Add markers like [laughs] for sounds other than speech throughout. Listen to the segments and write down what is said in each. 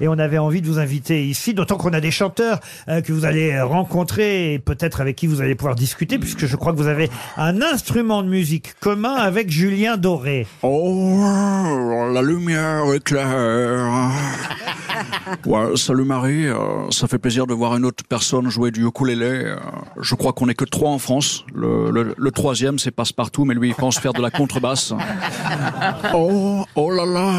et on avait envie de vous inviter ici, d'autant qu'on a des chanteurs euh, que vous allez rencontrer et peut-être avec qui vous allez pouvoir discuter, puisque je crois que vous avez un instrument de musique commun avec Julien Doré. Oh, la lumière éclaire. [laughs] Ouais, salut Marie, euh, ça fait plaisir de voir une autre personne jouer du ukulélé. Euh, je crois qu'on est que trois en France. Le, le- le troisième, c'est passe-partout, mais lui, il pense faire de la contrebasse. [laughs] Oh, oh là là.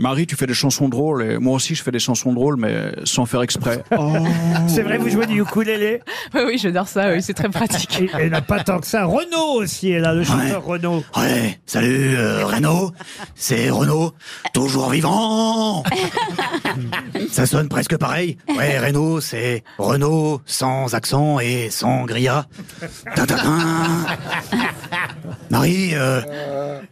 Marie, tu fais des chansons drôles et moi aussi, je fais des chansons drôles, mais sans faire exprès. [laughs] Oh. C'est vrai, vous jouez du ukulélé? [laughs] Oui, oui, j'adore ça, oui, c'est très pratique. Et il n'a pas tant que ça. Renaud aussi est là, le chanteur Renaud. Ouais, salut euh, Renaud, c'est Renaud, toujours vivant. [laughs] Ça sonne presque pareil. Ouais, Renaud, c'est Renaud sans accent et sans grilla. Tintintin. Marie, euh,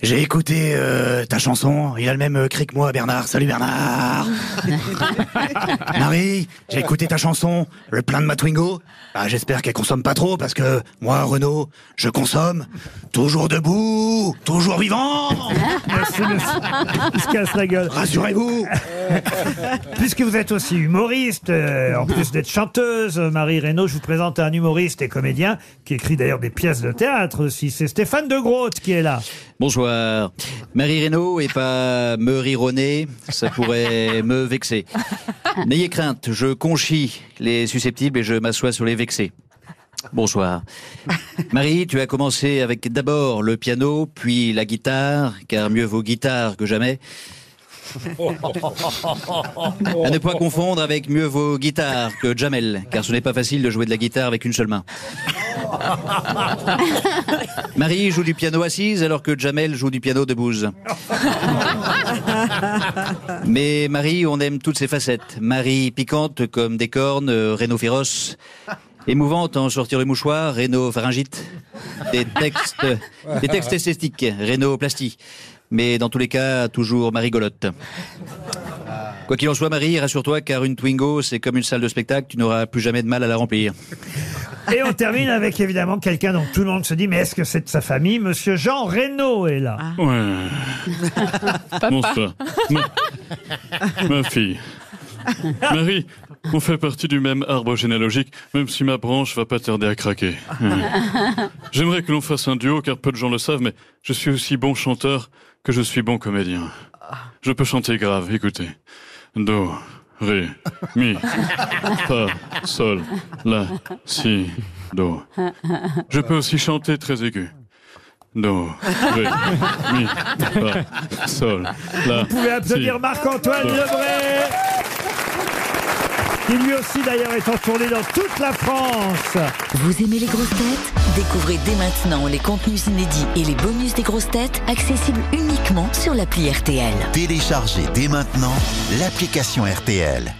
j'ai écouté euh, ta chanson. Il a le même euh, cri que moi, Bernard. Salut Bernard. [laughs] Marie, j'ai écouté ta chanson, le plein de ma Twingo. Bah, j'espère qu'elle consomme pas trop parce que moi, Renaud, je consomme. Toujours debout, toujours vivant. [laughs] Merci, monsieur. Il se casse la gueule. Rassurez-vous. [laughs] Puisque vous êtes aussi humoriste, euh, en plus d'être chanteuse, euh, Marie Reynaud, je vous présente un humoriste et comédien qui écrit d'ailleurs des pièces de théâtre aussi. C'est Stéphane de Qui est là. Bonsoir. Marie Reynaud et pas me rironner, ça pourrait me vexer. N'ayez crainte, je conchis les susceptibles et je m'assois sur les vexés. Bonsoir. Marie, tu as commencé avec d'abord le piano, puis la guitare, car mieux vaut guitare que jamais. [laughs] À ne point confondre avec mieux vaut guitare que Jamel, car ce n'est pas facile de jouer de la guitare avec une seule main. [laughs] Marie joue du piano assise alors que Jamel joue du piano debout. [laughs] Mais Marie, on aime toutes ses facettes. Marie piquante comme des cornes, euh, Renaud féroce. Émouvante en sortir le mouchoir, Renaud pharyngite. Des textes, des textes esthétiques, Renaud plastique. Mais dans tous les cas, toujours Marie golotte. Quoi qu'il en soit, Marie, rassure-toi, car une Twingo, c'est comme une salle de spectacle, tu n'auras plus jamais de mal à la remplir. Et on termine avec évidemment quelqu'un dont tout le monde se dit, mais est-ce que c'est de sa famille? Monsieur Jean Reynaud est là. Ouais. [laughs] Bonsoir. Ma, ma fille. [laughs] Marie, on fait partie du même arbre généalogique, même si ma branche va pas tarder à craquer. [laughs] J'aimerais que l'on fasse un duo, car peu de gens le savent, mais je suis aussi bon chanteur que je suis bon comédien. Je peux chanter grave, écoutez. Do, ré, mi, fa, sol, la, si, do. Je peux aussi chanter très aigu. Do, ré, mi, fa, sol, la. Vous pouvez applaudir si, Marc-Antoine. Lebray qui lui aussi d'ailleurs est en tournée dans toute la France. Vous aimez les grosses têtes Découvrez dès maintenant les contenus inédits et les bonus des grosses têtes accessibles uniquement sur l'appli RTL. Téléchargez dès maintenant l'application RTL.